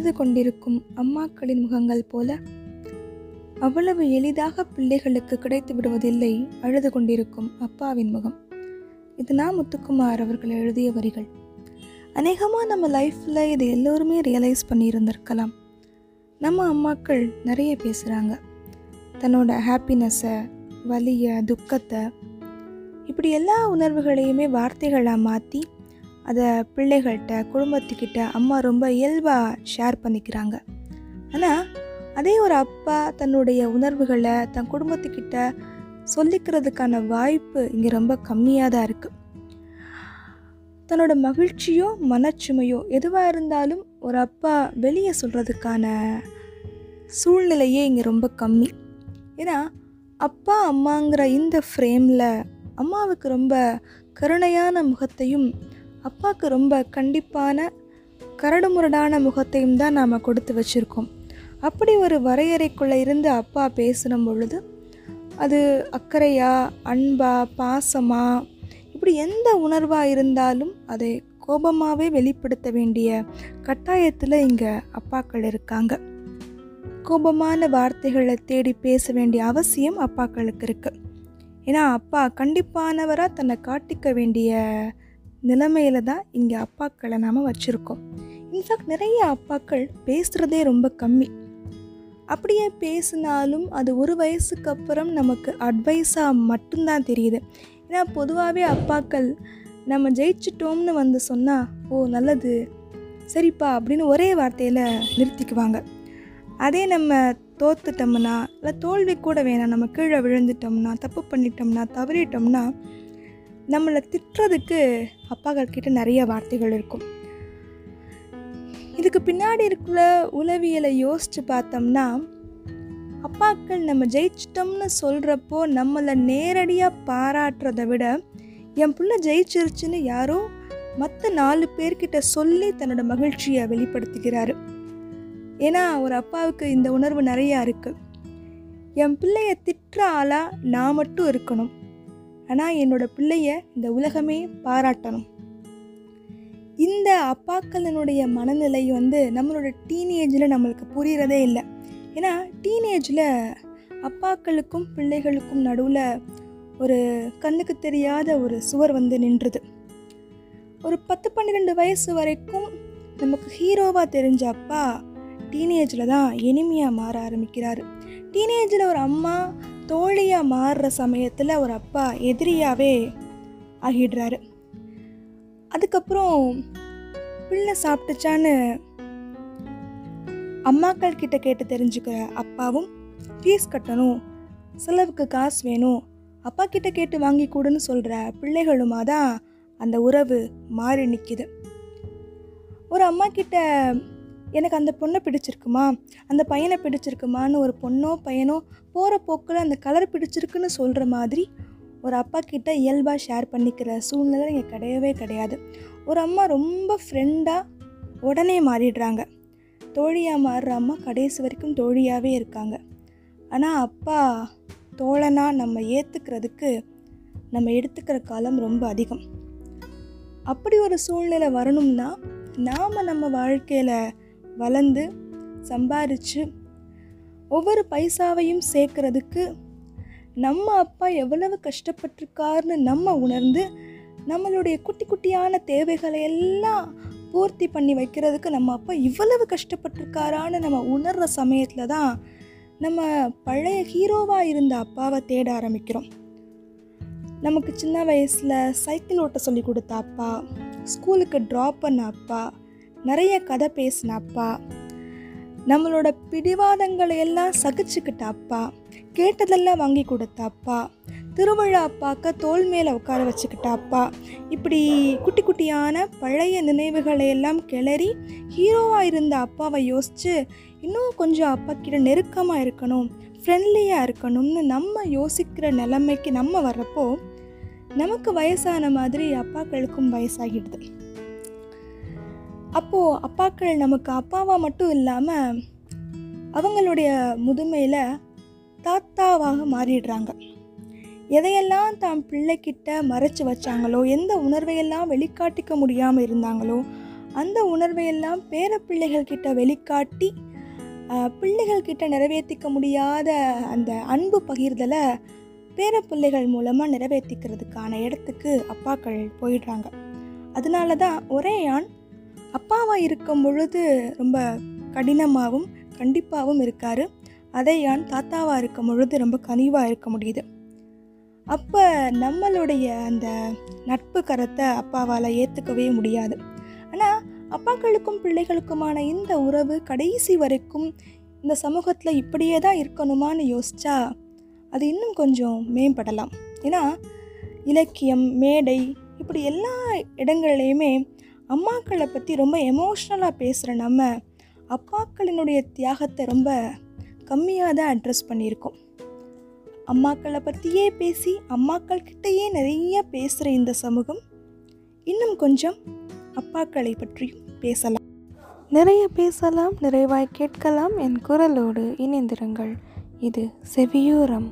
அழுது கொண்டிருக்கும் அம்மாக்களின் முகங்கள் போல அவ்வளவு எளிதாக பிள்ளைகளுக்கு கிடைத்து விடுவதில்லை அழுது கொண்டிருக்கும் அப்பாவின் முகம். இது நான் முத்துக்குமார் அவர்கள் எழுதிய வரிகள். அநேகமாக நம்ம லைஃப்பில் இது எல்லோருமே ரியலைஸ் பண்ணியிருந்திருக்கலாம். நம்ம அம்மாக்கள் நிறைய பேசுகிறாங்க தன்னோட ஹாப்பினஸ்ஸை வலியை துக்கத்தை இப்படி எல்லா உணர்வுகளையுமே வார்த்தைகளாக மாற்றி அதை பிள்ளைகள்கிட்ட குடும்பத்துக்கிட்ட அம்மா ரொம்ப இயல்பாக ஷேர் பண்ணிக்கிறாங்க. ஆனால் அதே ஒரு அப்பா தன்னுடைய உணர்வுகளை தன் குடும்பத்துக்கிட்ட சொல்லிக்கிறதுக்கான வாய்ப்பு இங்கே ரொம்ப கம்மியாக தான் இருக்குது தன்னோட மகிழ்ச்சியோ மனச்சுமையோ எதுவாக இருந்தாலும் ஒரு அப்பா வெளியே சொல்கிறதுக்கான சூழ்நிலையே இங்கே ரொம்ப கம்மி. ஏன்னா அப்பா அம்மாங்கிற இந்த ஃப்ரேமில் அம்மாவுக்கு ரொம்ப கருணையான முகத்தையும் அப்பாவுக்கு ரொம்ப கண்டிப்பான கரடுமுரடான முகத்தையும் தான் நாம் கொடுத்து வச்சுருக்கோம். அப்படி ஒரு வரையறைக்குள்ளே இருந்து அப்பா பேசுகிற பொழுது அது அக்கறையா அன்பா பாசமா இப்படி எந்த உணர்வாக இருந்தாலும் அதை கோபமாகவே வெளிப்படுத்த வேண்டிய கட்டாயத்தில் இங்கே அப்பாக்கள் இருக்காங்க. கோபமான வார்த்தைகளை தேடி பேச வேண்டிய அவசியம் அப்பாக்களுக்கு இருக்குது ஏன்னா அப்பா கண்டிப்பானவராக தன்னை காட்டிக்க வேண்டிய நிலைமையில தான் இங்கே அப்பாக்களை நாம் வச்சுருக்கோம். இன்ஃபேக்ட் நிறைய அப்பாக்கள் பேசுகிறதே ரொம்ப கம்மி. அப்படியே பேசினாலும் அது ஒரு வயசுக்கு அப்புறம் நமக்கு அட்வைஸாக மட்டும்தான் தெரியுது. ஏன்னா பொதுவாகவே அப்பாக்கள் நம்ம ஜெயிச்சிட்டோம்னு வந்து சொன்னால் ஓ நல்லது. சரிப்பா அப்படின்னு ஒரே வார்த்தையில் நிறுத்திக்குவாங்க. அதே நம்ம தோத்துட்டோம்னா இல்லை தோல்வி கூட வேணாம். நம்ம கீழே விழுந்துட்டோம்னா தப்பு பண்ணிட்டோம்னா தவறிட்டோம்னா நம்மளை திட்டுறதுக்கு அப்பாக்கள் கிட்ட நிறைய வார்த்தைகள் இருக்கும். இதுக்கு பின்னாடி இருக்கிற உளவியலை யோசித்து பார்த்தோம்னா அப்பாக்கள் நம்ம ஜெயிச்சிட்டோம்னு சொல்கிறப்போ நம்மளை நேரடியாக பாராட்டுறதை விட என் பிள்ளை ஜெயிச்சிருச்சுன்னு யாரோ மற்ற நாலு பேர்கிட்ட சொல்லி தன்னோட மகிழ்ச்சியை வெளிப்படுத்துகிறாரு. ஏன்னா ஒரு அப்பாவுக்கு இந்த உணர்வு நிறையா இருக்குது என் பிள்ளைய திட்டுற ஆளாக நான் மட்டும் இருக்கணும். ஆனால் என்னோட பிள்ளைய இந்த உலகமே பாராட்டணும். இந்த அப்பாக்களினுடைய மனநிலை வந்து நம்மளோட டீனேஜில் நம்மளுக்கு புரிகிறதே இல்லை. ஏன்னா டீனேஜில் அப்பாக்களுக்கும் பிள்ளைகளுக்கும் நடுவில் ஒரு கண்ணுக்கு தெரியாத ஒரு சுவர் வந்து நின்றுது. ஒரு பத்து பன்னிரெண்டு வயசு வரைக்கும் நமக்கு ஹீரோவாக தெரிஞ்ச அப்பா டீனேஜில் தான் எனிமையாக மாற ஆரம்பிக்கிறாரு. டீனேஜில் ஒரு அம்மா தோழியாக மாறுற சமயத்தில் ஒரு அப்பா எதிரியாகவே ஆகிடுறாரு. அதுக்கப்புறம் பிள்ளை சாப்பிட்டுச்சான்னு அம்மாக்கள் கிட்ட கேட்டு தெரிஞ்சுக்கிற அப்பாவும் ஃபீஸ் கட்டணும் செலவுக்கு காசு வேணும் அப்பா கிட்ட கேட்டு வாங்கி கொடுன்னு சொல்கிற பிள்ளைகளுமா தான் அந்த உறவு மாறி நிற்கிது ஒரு அம்மா கிட்ட எனக்கு அந்த பொண்ணை பிடிச்சிருக்குமா? அந்த பையனை பிடிச்சிருக்குமான்னு ஒரு பொண்ணோ பையனோ போகிற போக்கில் அந்த கலர் பிடிச்சிருக்குன்னு சொல்கிற மாதிரி ஒரு அப்பா கிட்ட இயல்பாக ஷேர் பண்ணிக்கிற சூழ்நிலை இங்கே கிடையவே கிடையாது. ஒரு அம்மா ரொம்ப ஃப்ரெண்டாக உடனே மாறிடுறாங்க. தோழியாக மாறுற அம்மா கடைசி வரைக்கும் தோழியாகவே இருக்காங்க. ஆனால் அப்பா தோழனாக நம்ம ஏற்றுக்கிறதுக்கு நம்ம எடுத்துக்கிற காலம் ரொம்ப அதிகம். அப்படி ஒரு சூழ்நிலை வரணும்னா நாம் நம்ம வாழ்க்கையில் வளர்ந்து சம்பாரித்து ஒவ்வொரு பைசாவையும் சேர்க்கறதுக்கு நம்ம அப்பா எவ்வளவு கஷ்டப்பட்டிருக்காருன்னு நம்ம உணர்ந்து நம்மளுடைய குட்டி குட்டியான தேவைகளை எல்லாம் பூர்த்தி பண்ணி வைக்கிறதுக்கு நம்ம அப்பா இவ்வளவு கஷ்டப்பட்டிருக்காரான்னு நம்ம உணர்கிற சமயத்தில் தான் நம்ம பழைய ஹீரோவாக இருந்த அப்பாவை தேட ஆரம்பிக்கிறோம். நமக்கு சின்ன வயசில் சைக்கிள் ஓட்ட சொல்லி கொடுத்த அப்பா ஸ்கூலுக்கு ட்ராப் பண்ண அப்பா நிறைய கதை பேசின அப்பா. நம்மளோட பிடிவாதங்களை எல்லாம் சகிச்சுக்கிட்ட அப்பா. கேட்டதெல்லாம் வாங்கி கொடுத்த அப்பா. திருவிழா அப்பாக்க தோல் மேலே உட்கார வச்சுக்கிட்ட அப்பா. இப்படி குட்டி குட்டியான பழைய நினைவுகளை எல்லாம் கிளறி ஹீரோவாக இருந்த அப்பாவை யோசித்து இன்னும் கொஞ்சம் அப்பா கிட்ட நெருக்கமாக இருக்கணும் ஃப்ரெண்ட்லியாக இருக்கணும்னு நம்ம யோசிக்கிற நிலைமைக்கு நம்ம வர்றப்போ நமக்கு வயசான மாதிரி அப்பாக்களுக்கும் வயசாகிடுது. அப்போது அப்பாக்கள் நமக்கு அப்பாவாக மட்டும் இல்லாமல் அவங்களுடைய முதுமையில் தாத்தாவாக மாறிடுறாங்க. எதையெல்லாம் தாம் பிள்ளைக்கிட்ட மறைச்சு வச்சாங்களோ எந்த உணர்வையெல்லாம் வெளிக்காட்டிக்க முடியாமல் இருந்தாங்களோ அந்த உணர்வையெல்லாம் பேர பிள்ளைகள்கிட்ட வெளிக்காட்டி பிள்ளைகள்கிட்ட பிள்ளைகள் நிறைவேற்றிக்க முடியாத அந்த அன்பு பகிர்தலை பேர பிள்ளைகள் மூலமாக நிறைவேற்றிக்கிறதுக்கான இடத்துக்கு அப்பாக்கள் போயிடுறாங்க. அதனால தான் ஒரே ஆண் அப்பாவாக இருக்கும் பொழுது ரொம்ப கடினமாகவும் கண்டிப்பாகவும் இருக்கார். அதை யான் தாத்தாவாக இருக்கும் பொழுது ரொம்ப கனிவாக இருக்க முடியுது. அப்போ நம்மளுடைய அந்த நட்பு கரத்தை அப்பாவால் ஏற்றுக்கவே முடியாது. ஆனால் அப்பாக்களுக்கும் பிள்ளைகளுக்குமான இந்த உறவு கடைசி வரைக்கும் இந்த சமூகத்தில் இப்படியே தான் இருக்கணுமான்னு யோசித்தா அது இன்னும் கொஞ்சம் மேம்படலாம். ஏன்னா இலக்கியம் மேடை இப்படி எல்லா இடங்கள்லையுமே அம்மாக்களை பற்றி ரொம்ப எமோஷ்னலாக பேசுகிற நம்ம அப்பாக்களினுடைய தியாகத்தை ரொம்ப கம்மியாக தான் அட்ரஸ் பண்ணியிருக்கோம். அம்மாக்களை பற்றியே பேசி அம்மாக்கள் கிட்டேயே நிறைய பேசுகிற இந்த சமூகம் இன்னும் கொஞ்சம் அப்பாக்களை பற்றியும் பேசலாம். நிறைய பேசலாம் நிறைவாய் கேட்கலாம் என் குரலோடு இணைந்திருங்கள். இது செவியூரம்.